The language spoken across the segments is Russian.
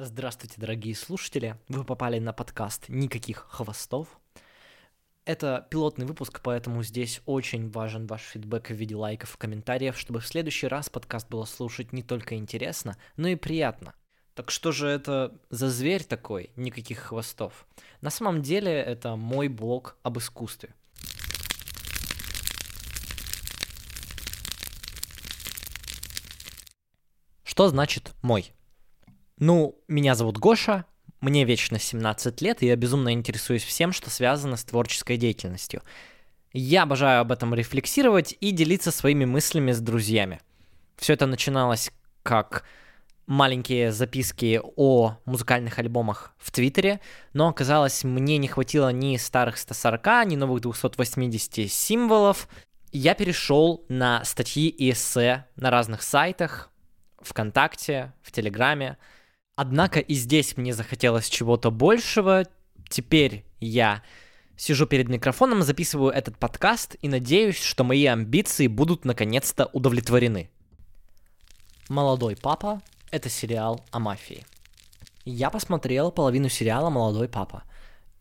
Здравствуйте, дорогие слушатели. Вы попали на подкаст «Никаких хвостов». Это пилотный выпуск, поэтому здесь очень важен ваш фидбэк в виде лайков и комментариев, чтобы в следующий раз подкаст было слушать не только интересно, но и приятно. Так что же это за зверь такой, никаких хвостов? На самом деле это мой блог об искусстве. Что значит «мой»? Ну, меня зовут Гоша, мне вечно 17 лет, и я безумно интересуюсь всем, что связано с творческой деятельностью. Я обожаю об этом рефлексировать и делиться своими мыслями с друзьями. Все это начиналось как маленькие записки о музыкальных альбомах в Твиттере, но оказалось, мне не хватило ни старых 140, ни новых 280 символов. Я перешел на статьи и эссе на разных сайтах, ВКонтакте, в Телеграме. Однако и здесь мне захотелось чего-то большего. Теперь я сижу перед микрофоном, записываю этот подкаст и надеюсь, что мои амбиции будут наконец-то удовлетворены. «Молодой папа» — это сериал о мафии. Я посмотрел половину сериала «Молодой папа».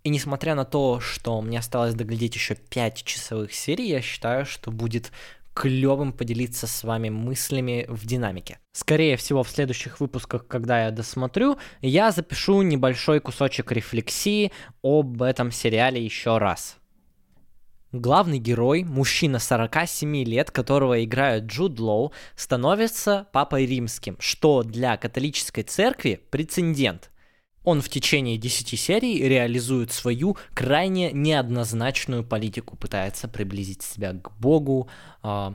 И несмотря на то, что мне осталось доглядеть еще 5 часовых серий, я считаю, что будет клевым поделиться с вами мыслями в динамике. Скорее всего, в следующих выпусках, когда я досмотрю, я запишу небольшой кусочек рефлексии об этом сериале еще раз. Главный герой, мужчина 47 лет, которого играет Джуд Лоу, становится папой римским, что для католической церкви прецедент – он в течение 10 серий реализует свою крайне неоднозначную политику, пытается приблизить себя к Богу, э,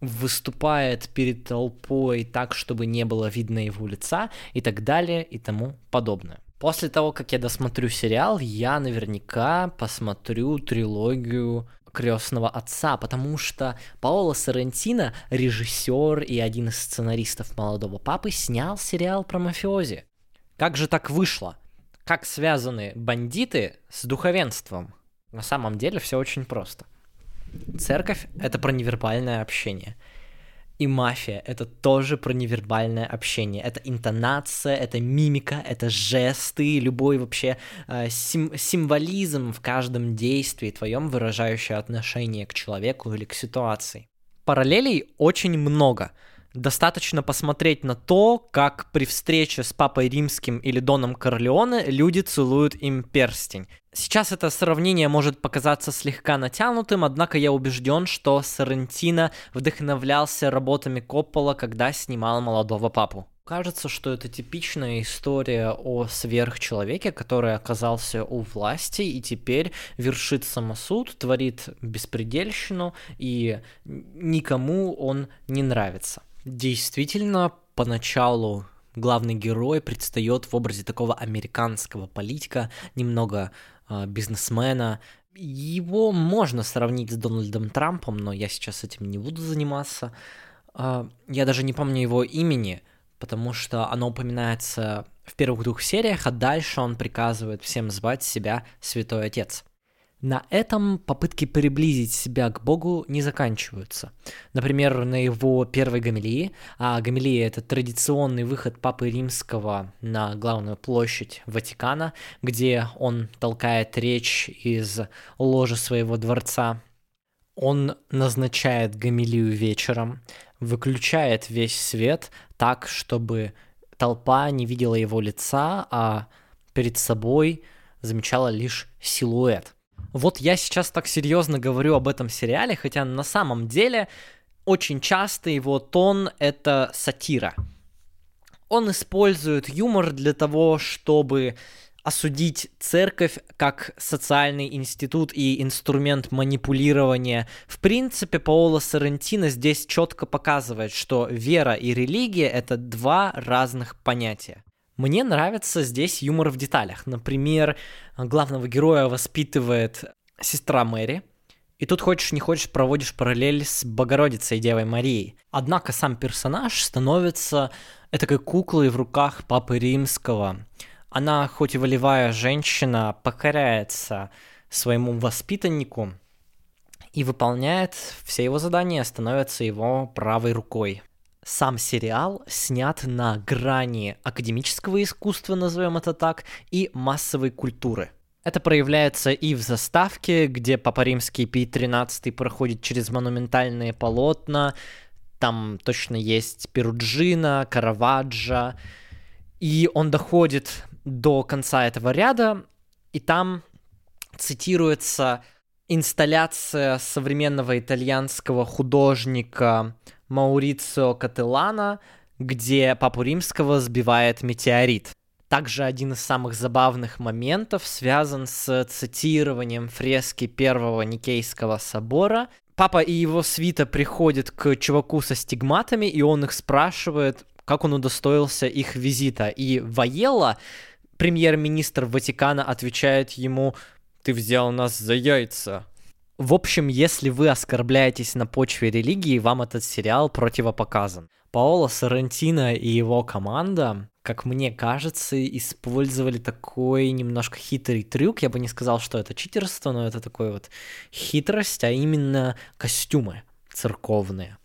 выступает перед толпой так, чтобы не было видно его лица и так далее и тому подобное. После того, как я досмотрю сериал, я наверняка посмотрю трилогию крестного отца, потому что Паоло Соррентино, режиссер и один из сценаристов молодого папы, снял сериал про мафиози. Как же так вышло? Как связаны бандиты с духовенством? На самом деле все очень просто. Церковь — это про невербальное общение. И мафия — это тоже про невербальное общение. Это интонация, это мимика, это жесты, любой вообще э, сим- символизм в каждом действии твоем, выражающий отношение к человеку или к ситуации. Параллелей очень много — достаточно посмотреть на то, как при встрече с Папой Римским или Доном Корлеоне люди целуют им перстень. Сейчас это сравнение может показаться слегка натянутым, однако я убежден, что Соррентино вдохновлялся работами Коппола, когда снимал «Молодого папу». Кажется, что это типичная история о сверхчеловеке, который оказался у власти и теперь вершит самосуд, творит беспредельщину, и никому он не нравится. Действительно, поначалу главный герой предстает в образе такого американского политика, немного э, бизнесмена. Его можно сравнить с Дональдом Трампом, но я сейчас этим не буду заниматься. Э, я даже не помню его имени, потому что оно упоминается в первых двух сериях, а дальше он приказывает всем звать себя Святой Отец. На этом попытки приблизить себя к Богу не заканчиваются. Например, на его первой гомилии, а гомилия — это традиционный выход Папы Римского на главную площадь Ватикана, где он толкает речь из ложи своего дворца. Он назначает гомилию вечером, выключает весь свет так, чтобы толпа не видела его лица, а перед собой замечала лишь силуэт. Вот я сейчас так серьезно говорю об этом сериале, хотя на самом деле очень часто его тон — это сатира. Он использует юмор для того, чтобы осудить церковь как социальный институт и инструмент манипулирования. В принципе, Паоло Соррентино здесь четко показывает, что вера и религия — это два разных понятия. Мне нравится здесь юмор в деталях. Например, главного героя воспитывает сестра Мэри, и тут хочешь не хочешь проводишь параллель с Богородицей и Девой Марией. Однако сам персонаж становится этакой куклой в руках Папы Римского. Она, хоть и волевая женщина, покоряется своему воспитаннику и выполняет все его задания, становится его правой рукой. Сам сериал снят на грани академического искусства, назовем это так, и массовой культуры. Это проявляется и в заставке, где Папа Римский Пий XIII проходит через монументальные полотна. Там точно есть Перуджина, Караваджо. И он доходит до конца этого ряда, и там цитируется инсталляция современного итальянского художника Маурицио Кателана, где Папу Римского сбивает метеорит. Также один из самых забавных моментов связан с цитированием фрески первого Никейского собора. Папа и его свита приходят к чуваку со стигматами, и он их спрашивает, как он удостоился их визита. И Ваелла, премьер-министр Ватикана, отвечает ему, ты взял нас за яйца. В общем, если вы оскорбляетесь на почве религии, вам этот сериал противопоказан. Паоло Сарантино и его команда, как мне кажется, использовали такой немножко хитрый трюк. Я бы не сказал, что это читерство, но это такой вот хитрость, а именно костюмы церковные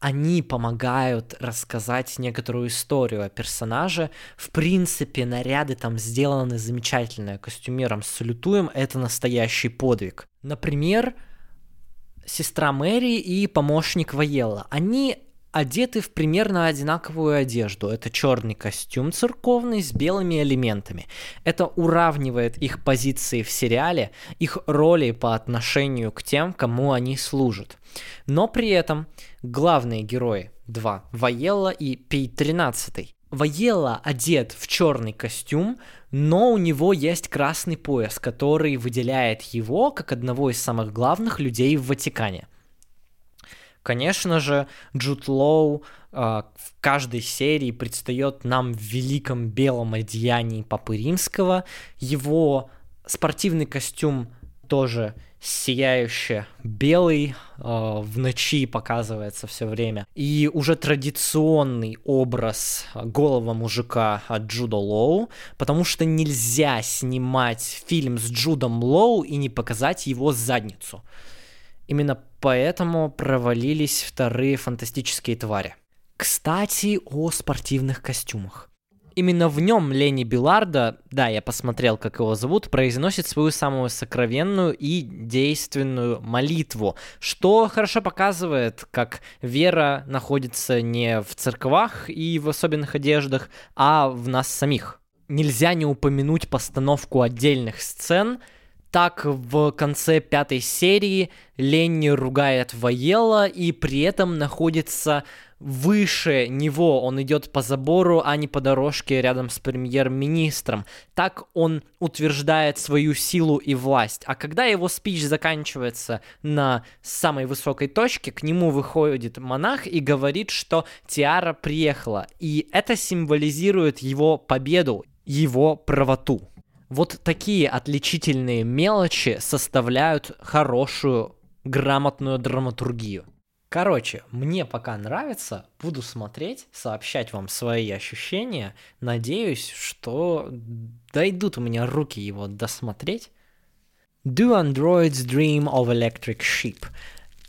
они помогают рассказать некоторую историю о персонаже. В принципе, наряды там сделаны замечательно, костюмером салютуем, это настоящий подвиг. Например, сестра Мэри и помощник Ваела. Они одеты в примерно одинаковую одежду. Это черный костюм церковный с белыми элементами. Это уравнивает их позиции в сериале, их роли по отношению к тем, кому они служат. Но при этом главные герои, два, Ваелла и Пей 13 Ваелла одет в черный костюм, но у него есть красный пояс, который выделяет его как одного из самых главных людей в Ватикане – Конечно же, Джуд Лоу э, в каждой серии предстает нам в великом белом одеянии Папы Римского. Его спортивный костюм тоже сияюще белый, э, в ночи показывается все время. И уже традиционный образ голого мужика от Джуда Лоу, потому что нельзя снимать фильм с Джудом Лоу и не показать его задницу. Именно поэтому провалились вторые фантастические твари. Кстати, о спортивных костюмах. Именно в нем Лени Биларда, да, я посмотрел, как его зовут, произносит свою самую сокровенную и действенную молитву, что хорошо показывает, как вера находится не в церквах и в особенных одеждах, а в нас самих. Нельзя не упомянуть постановку отдельных сцен – так в конце пятой серии Ленни ругает Ваела и при этом находится выше него. Он идет по забору, а не по дорожке рядом с премьер-министром. Так он утверждает свою силу и власть. А когда его спич заканчивается на самой высокой точке, к нему выходит монах и говорит, что Тиара приехала. И это символизирует его победу, его правоту. Вот такие отличительные мелочи составляют хорошую, грамотную драматургию. Короче, мне пока нравится, буду смотреть, сообщать вам свои ощущения. Надеюсь, что дойдут у меня руки его досмотреть. Do Androids Dream of Electric Sheep?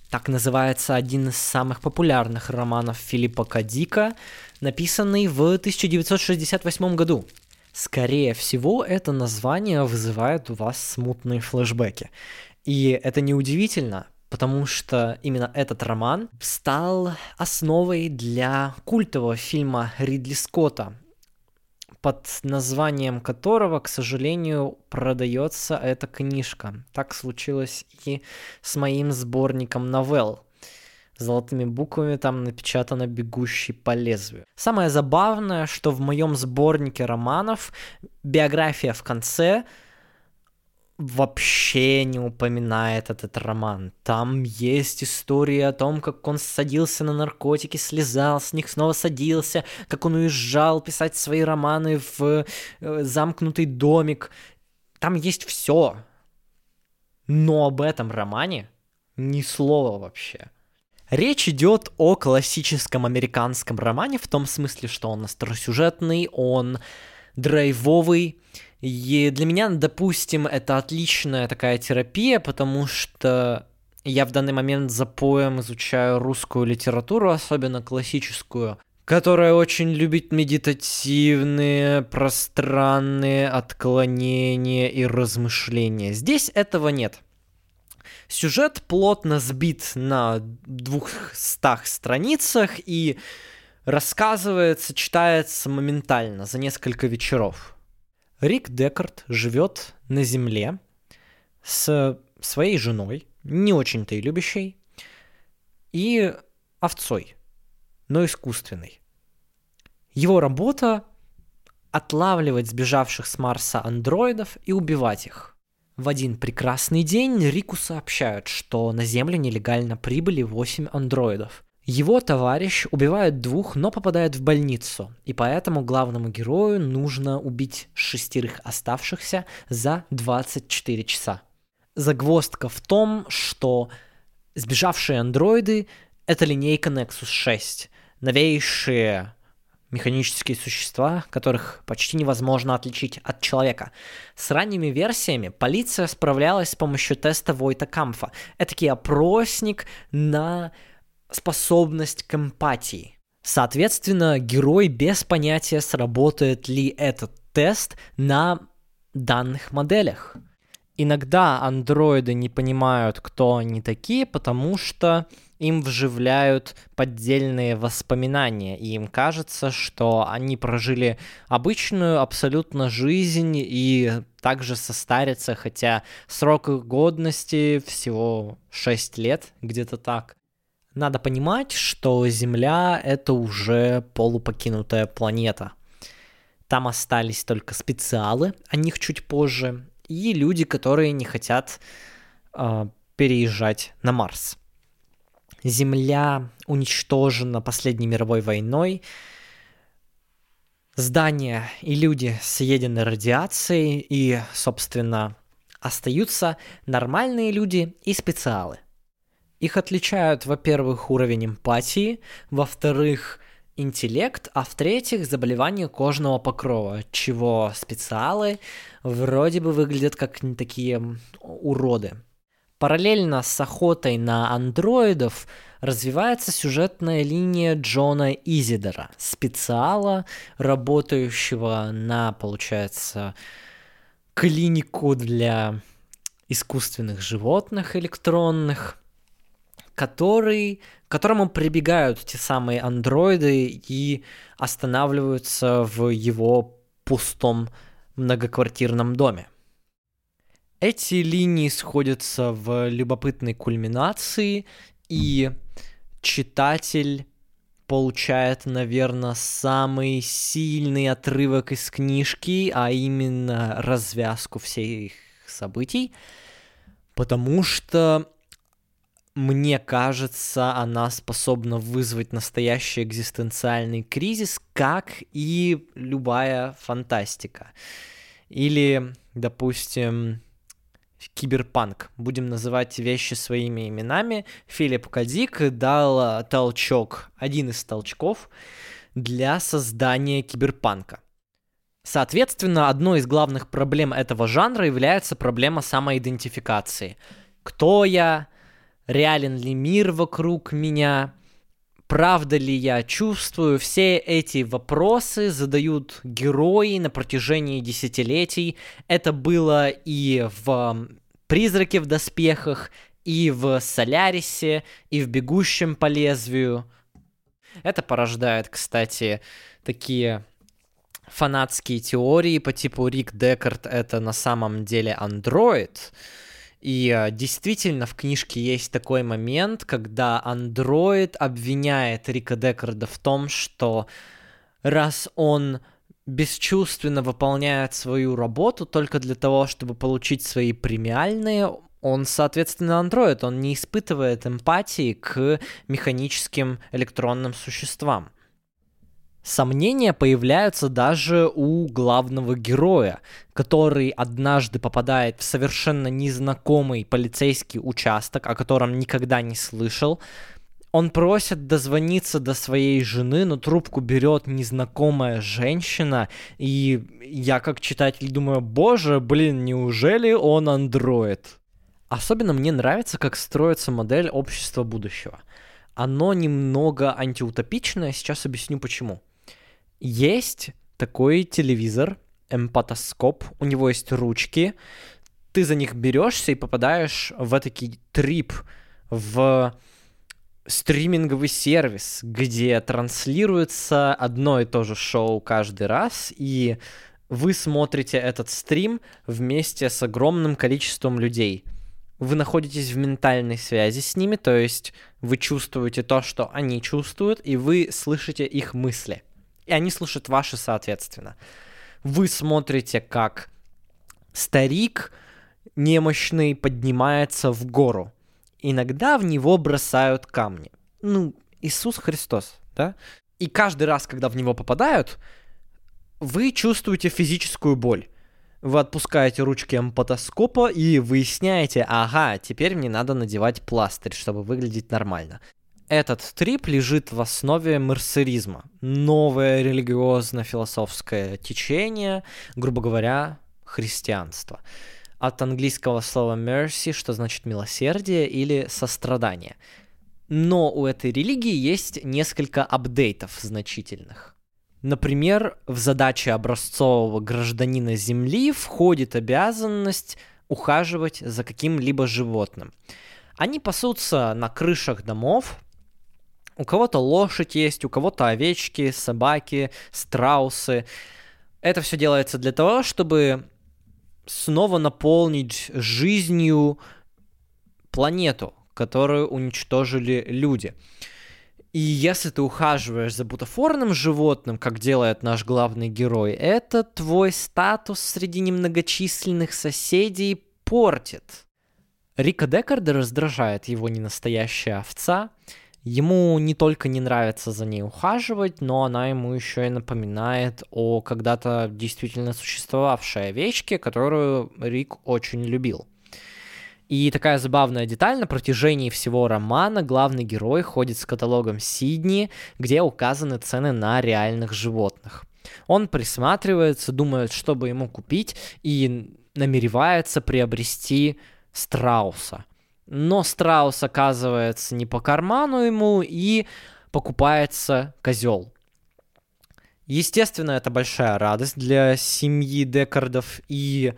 Так называется один из самых популярных романов Филиппа Кадика, написанный в 1968 году. Скорее всего, это название вызывает у вас смутные флешбеки. И это неудивительно, потому что именно этот роман стал основой для культового фильма Ридли Скотта, под названием которого, к сожалению, продается эта книжка. Так случилось и с моим сборником новелл золотыми буквами там напечатано «Бегущий по лезвию». Самое забавное, что в моем сборнике романов биография в конце вообще не упоминает этот роман. Там есть история о том, как он садился на наркотики, слезал с них, снова садился, как он уезжал писать свои романы в э, замкнутый домик. Там есть все. Но об этом романе ни слова вообще. Речь идет о классическом американском романе в том смысле, что он остросюжетный, он драйвовый. И для меня, допустим, это отличная такая терапия, потому что Я в данный момент за поем изучаю русскую литературу, особенно классическую, которая очень любит медитативные, пространные отклонения и размышления. Здесь этого нет. Сюжет плотно сбит на двухстах страницах и рассказывается, читается моментально, за несколько вечеров. Рик Декарт живет на Земле с своей женой, не очень-то и любящей, и овцой, но искусственной. Его работа — отлавливать сбежавших с Марса андроидов и убивать их. В один прекрасный день Рику сообщают, что на Землю нелегально прибыли 8 андроидов. Его товарищ убивает двух, но попадает в больницу, и поэтому главному герою нужно убить шестерых оставшихся за 24 часа. Загвоздка в том, что сбежавшие андроиды — это линейка Nexus 6, новейшие механические существа, которых почти невозможно отличить от человека. С ранними версиями полиция справлялась с помощью теста Войта Камфа. Это опросник на способность к эмпатии. Соответственно, герой без понятия, сработает ли этот тест на данных моделях. Иногда андроиды не понимают, кто они такие, потому что им вживляют поддельные воспоминания, и им кажется, что они прожили обычную абсолютно жизнь и также состарятся, хотя срок их годности всего 6 лет, где-то так. Надо понимать, что Земля — это уже полупокинутая планета. Там остались только специалы, о них чуть позже, и люди, которые не хотят э, переезжать на Марс. Земля уничтожена последней мировой войной, здания и люди съедены радиацией, и, собственно, остаются нормальные люди и специалы. Их отличают, во-первых, уровень эмпатии, во-вторых, интеллект, а в-третьих, заболевание кожного покрова, чего специалы вроде бы выглядят как такие уроды. Параллельно с охотой на андроидов развивается сюжетная линия Джона Изидора, специала, работающего на, получается, клинику для искусственных животных электронных, который, к которому прибегают те самые андроиды и останавливаются в его пустом многоквартирном доме. Эти линии сходятся в любопытной кульминации, и читатель получает, наверное, самый сильный отрывок из книжки, а именно развязку всех событий, потому что мне кажется, она способна вызвать настоящий экзистенциальный кризис, как и любая фантастика. Или, допустим, киберпанк. Будем называть вещи своими именами. Филипп Кадик дал толчок, один из толчков для создания киберпанка. Соответственно, одной из главных проблем этого жанра является проблема самоидентификации. Кто я? Реален ли мир вокруг меня? Правда ли я чувствую? Все эти вопросы задают герои на протяжении десятилетий. Это было и в «Призраке в доспехах», и в «Солярисе», и в «Бегущем по лезвию». Это порождает, кстати, такие фанатские теории по типу Рик Декарт это на самом деле андроид, и э, действительно в книжке есть такой момент, когда андроид обвиняет Рика Декарда в том, что раз он бесчувственно выполняет свою работу только для того, чтобы получить свои премиальные, он, соответственно, андроид, он не испытывает эмпатии к механическим электронным существам. Сомнения появляются даже у главного героя, который однажды попадает в совершенно незнакомый полицейский участок, о котором никогда не слышал. Он просит дозвониться до своей жены, но трубку берет незнакомая женщина, и я как читатель думаю, боже, блин, неужели он андроид? Особенно мне нравится, как строится модель общества будущего. Оно немного антиутопичное, сейчас объясню почему. Есть такой телевизор, эмпатоскоп, у него есть ручки, ты за них берешься и попадаешь в этакий трип, в стриминговый сервис, где транслируется одно и то же шоу каждый раз, и вы смотрите этот стрим вместе с огромным количеством людей. Вы находитесь в ментальной связи с ними, то есть вы чувствуете то, что они чувствуют, и вы слышите их мысли. И они слушают ваши, соответственно. Вы смотрите, как старик немощный поднимается в гору. Иногда в него бросают камни. Ну, Иисус Христос, да? И каждый раз, когда в него попадают, вы чувствуете физическую боль. Вы отпускаете ручки эмпатоскопа и выясняете, ага, теперь мне надо надевать пластырь, чтобы выглядеть нормально. Этот трип лежит в основе мерсеризма. Новое религиозно-философское течение, грубо говоря, христианство. От английского слова mercy, что значит милосердие или сострадание. Но у этой религии есть несколько апдейтов значительных. Например, в задачи образцового гражданина Земли входит обязанность ухаживать за каким-либо животным. Они пасутся на крышах домов, у кого-то лошадь есть, у кого-то овечки, собаки, страусы. Это все делается для того, чтобы снова наполнить жизнью планету, которую уничтожили люди. И если ты ухаживаешь за бутафорным животным, как делает наш главный герой, это твой статус среди немногочисленных соседей портит. Рика Декарда раздражает его ненастоящая овца. Ему не только не нравится за ней ухаживать, но она ему еще и напоминает о когда-то действительно существовавшей овечке, которую Рик очень любил. И такая забавная деталь, на протяжении всего романа главный герой ходит с каталогом Сидни, где указаны цены на реальных животных. Он присматривается, думает, что бы ему купить, и намеревается приобрести страуса. Но страус оказывается не по карману ему, и покупается козел. Естественно, это большая радость для семьи Декардов, и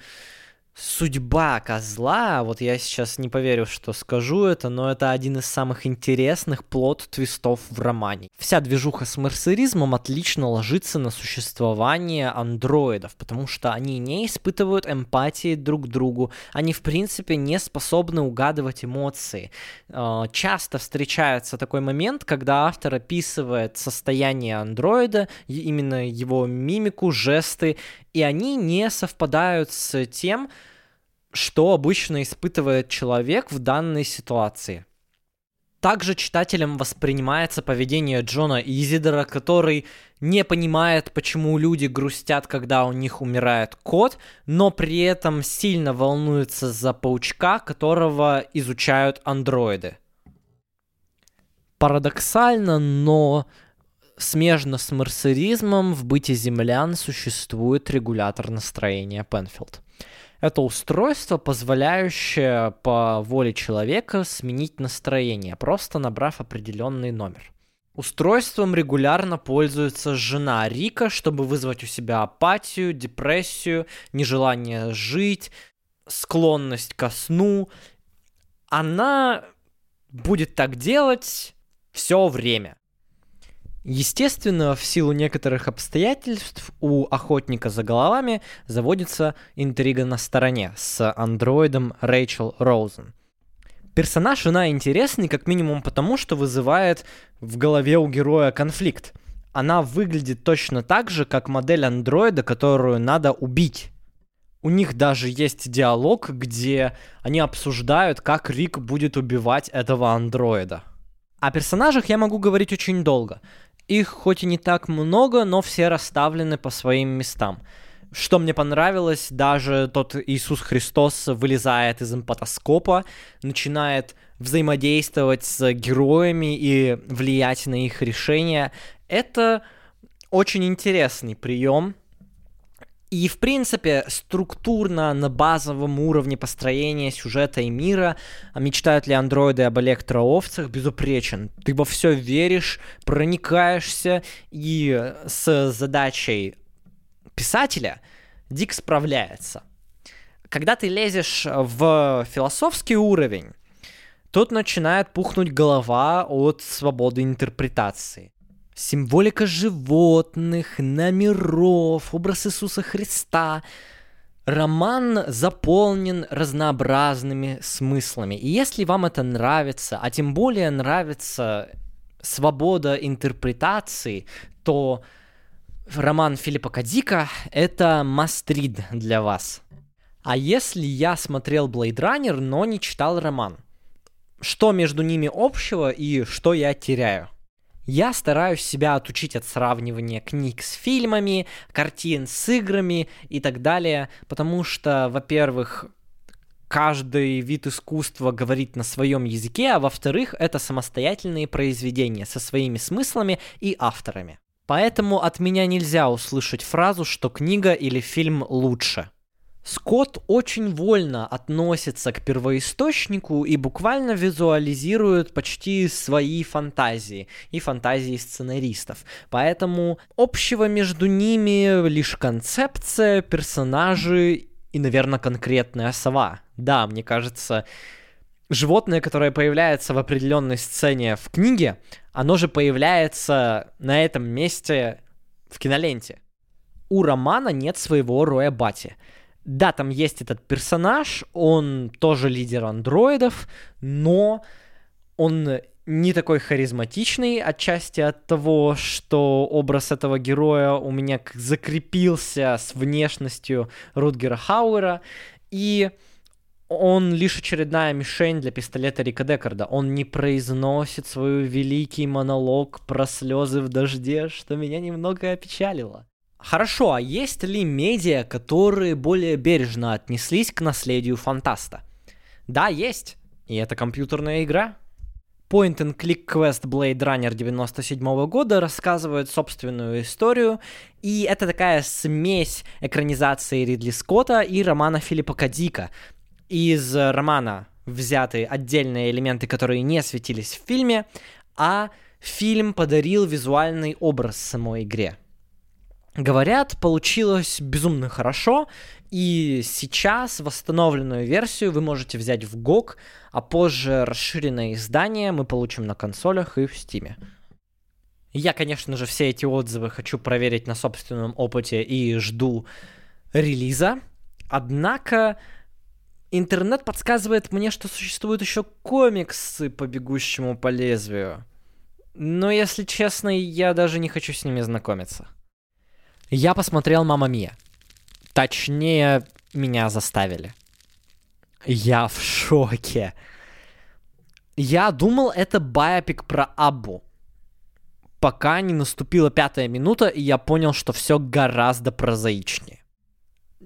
судьба козла, вот я сейчас не поверю, что скажу это, но это один из самых интересных плод-твистов в романе. Вся движуха с мерсеризмом отлично ложится на существование андроидов, потому что они не испытывают эмпатии друг к другу, они в принципе не способны угадывать эмоции. А, часто встречается такой момент, когда автор описывает состояние андроида, именно его мимику, жесты, и они не совпадают с тем, что обычно испытывает человек в данной ситуации. Также читателям воспринимается поведение Джона Изидора, который не понимает, почему люди грустят, когда у них умирает кот, но при этом сильно волнуется за паучка, которого изучают андроиды. Парадоксально, но смежно с мерсеризмом в быте землян существует регулятор настроения Пенфилд. Это устройство, позволяющее по воле человека сменить настроение, просто набрав определенный номер. Устройством регулярно пользуется жена Рика, чтобы вызвать у себя апатию, депрессию, нежелание жить, склонность ко сну. Она будет так делать все время. Естественно, в силу некоторых обстоятельств у охотника за головами заводится интрига на стороне с андроидом Рэйчел Роузен. Персонаж она интересный как минимум потому, что вызывает в голове у героя конфликт. Она выглядит точно так же, как модель андроида, которую надо убить. У них даже есть диалог, где они обсуждают, как Рик будет убивать этого андроида. О персонажах я могу говорить очень долго. Их хоть и не так много, но все расставлены по своим местам. Что мне понравилось, даже тот Иисус Христос вылезает из эмпатоскопа, начинает взаимодействовать с героями и влиять на их решения. Это очень интересный прием. И, в принципе, структурно на базовом уровне построения сюжета и мира а мечтают ли андроиды об электроовцах безупречен. Ты во все веришь, проникаешься, и с задачей писателя Дик справляется. Когда ты лезешь в философский уровень, тут начинает пухнуть голова от свободы интерпретации. Символика животных, номеров, образ Иисуса Христа. Роман заполнен разнообразными смыслами. И если вам это нравится, а тем более нравится свобода интерпретации, то роман Филиппа Кадика — это мастрид для вас. А если я смотрел Blade Runner, но не читал роман? Что между ними общего и что я теряю? Я стараюсь себя отучить от сравнивания книг с фильмами, картин с играми и так далее, потому что, во-первых, каждый вид искусства говорит на своем языке, а во-вторых, это самостоятельные произведения со своими смыслами и авторами. Поэтому от меня нельзя услышать фразу, что книга или фильм лучше. Скотт очень вольно относится к первоисточнику и буквально визуализирует почти свои фантазии и фантазии сценаристов. Поэтому общего между ними лишь концепция, персонажи и, наверное, конкретная сова. Да, мне кажется, животное, которое появляется в определенной сцене в книге, оно же появляется на этом месте в киноленте. У романа нет своего Роя Бати — да, там есть этот персонаж, он тоже лидер андроидов, но он не такой харизматичный, отчасти от того, что образ этого героя у меня закрепился с внешностью Рутгера Хауэра, и он лишь очередная мишень для пистолета Рика Декарда. Он не произносит свой великий монолог про слезы в дожде, что меня немного опечалило. Хорошо, а есть ли медиа, которые более бережно отнеслись к наследию фантаста? Да, есть. И это компьютерная игра. Point and Click Quest Blade Runner 97 года рассказывает собственную историю, и это такая смесь экранизации Ридли Скотта и романа Филиппа Кадика. Из романа взяты отдельные элементы, которые не светились в фильме, а фильм подарил визуальный образ самой игре. Говорят, получилось безумно хорошо, и сейчас восстановленную версию вы можете взять в GOG, а позже расширенное издание мы получим на консолях и в Steam. Я, конечно же, все эти отзывы хочу проверить на собственном опыте и жду релиза. Однако интернет подсказывает мне, что существуют еще комиксы по бегущему по лезвию. Но, если честно, я даже не хочу с ними знакомиться. Я посмотрел «Мама Мия». Точнее, меня заставили. Я в шоке. Я думал, это байопик про Абу. Пока не наступила пятая минута, и я понял, что все гораздо прозаичнее.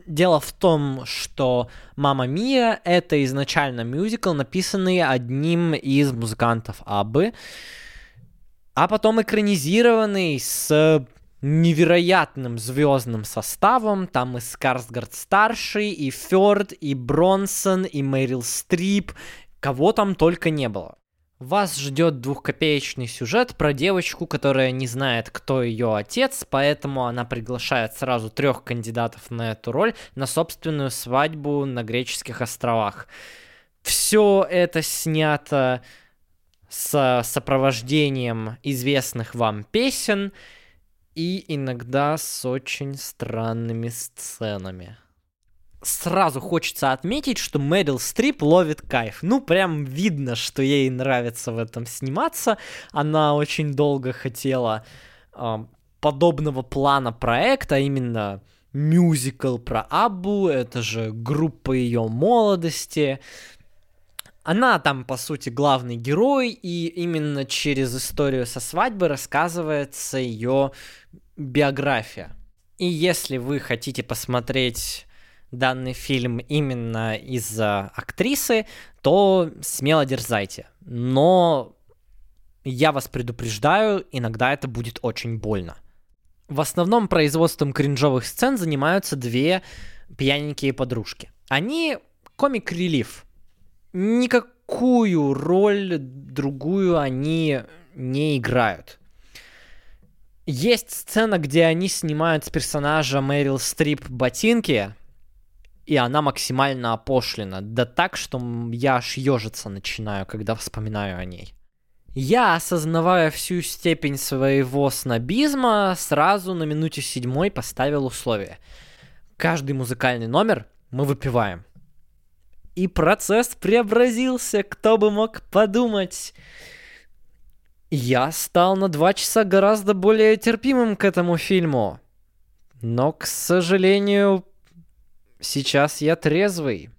Дело в том, что «Мама Мия» — это изначально мюзикл, написанный одним из музыкантов Абы, а потом экранизированный с невероятным звездным составом. Там и Скарсгард старший, и Фёрд, и Бронсон, и Мэрил Стрип. Кого там только не было. Вас ждет двухкопеечный сюжет про девочку, которая не знает, кто ее отец, поэтому она приглашает сразу трех кандидатов на эту роль на собственную свадьбу на греческих островах. Все это снято с сопровождением известных вам песен, и иногда с очень странными сценами. Сразу хочется отметить, что Мэрил Стрип ловит кайф. Ну, прям видно, что ей нравится в этом сниматься. Она очень долго хотела э, подобного плана проекта, а именно мюзикл про Абу, это же группа ее молодости. Она там, по сути, главный герой, и именно через историю со свадьбы рассказывается ее биография. И если вы хотите посмотреть данный фильм именно из-за актрисы, то смело дерзайте. Но я вас предупреждаю, иногда это будет очень больно. В основном производством кринжовых сцен занимаются две пьяненькие подружки. Они комик-релив. Никакую роль другую они не играют. Есть сцена, где они снимают с персонажа Мэрил Стрип ботинки, и она максимально опошлена. Да так, что я аж ежиться начинаю, когда вспоминаю о ней. Я, осознавая всю степень своего снобизма, сразу на минуте седьмой поставил условие. Каждый музыкальный номер мы выпиваем. И процесс преобразился, кто бы мог подумать. Я стал на два часа гораздо более терпимым к этому фильму. Но, к сожалению, сейчас я трезвый.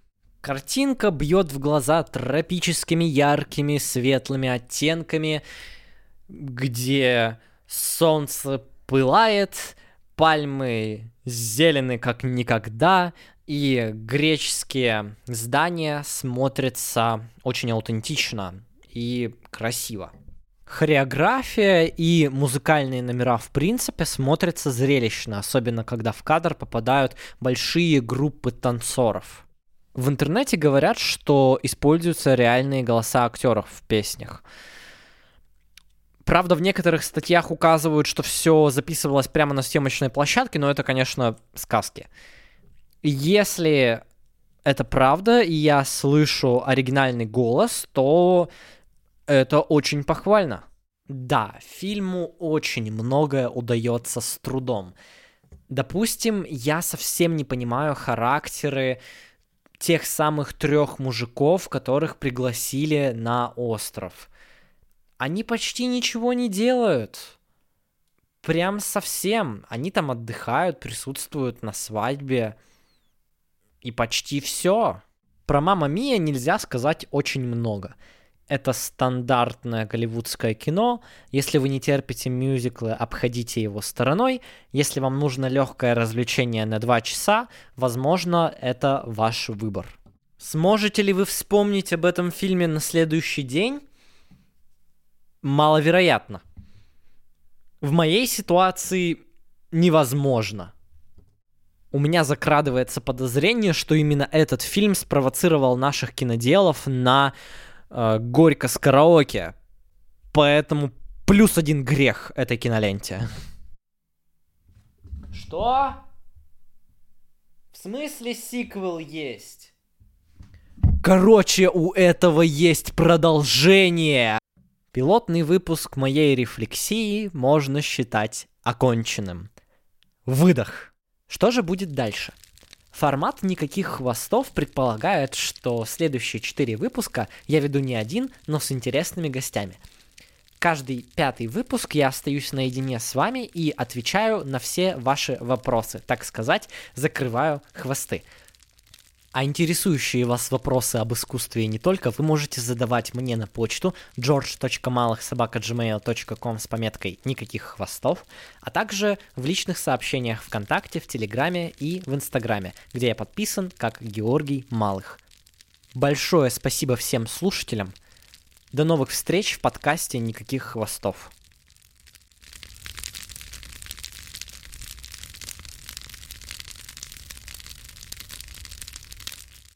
Картинка бьет в глаза тропическими яркими светлыми оттенками, где солнце пылает, пальмы зелены как никогда, и греческие здания смотрятся очень аутентично и красиво. Хореография и музыкальные номера в принципе смотрятся зрелищно, особенно когда в кадр попадают большие группы танцоров. В интернете говорят, что используются реальные голоса актеров в песнях. Правда, в некоторых статьях указывают, что все записывалось прямо на съемочной площадке, но это, конечно, сказки. Если это правда, и я слышу оригинальный голос, то это очень похвально. Да, фильму очень многое удается с трудом. Допустим, я совсем не понимаю характеры тех самых трех мужиков, которых пригласили на остров. Они почти ничего не делают. Прям совсем. Они там отдыхают, присутствуют на свадьбе. И почти все. Про Мама Мия нельзя сказать очень много это стандартное голливудское кино. Если вы не терпите мюзиклы, обходите его стороной. Если вам нужно легкое развлечение на два часа, возможно, это ваш выбор. Сможете ли вы вспомнить об этом фильме на следующий день? Маловероятно. В моей ситуации невозможно. У меня закрадывается подозрение, что именно этот фильм спровоцировал наших киноделов на э, горько с караоке. Поэтому плюс один грех этой киноленте. Что? В смысле сиквел есть? Короче, у этого есть продолжение. Пилотный выпуск моей рефлексии можно считать оконченным. Выдох. Что же будет дальше? Формат «Никаких хвостов» предполагает, что следующие четыре выпуска я веду не один, но с интересными гостями. Каждый пятый выпуск я остаюсь наедине с вами и отвечаю на все ваши вопросы, так сказать, закрываю хвосты. А интересующие вас вопросы об искусстве не только вы можете задавать мне на почту george.malахsobaka.gmail.com с пометкой «Никаких хвостов», а также в личных сообщениях ВКонтакте, в Телеграме и в Инстаграме, где я подписан как Георгий Малых. Большое спасибо всем слушателям. До новых встреч в подкасте «Никаких хвостов».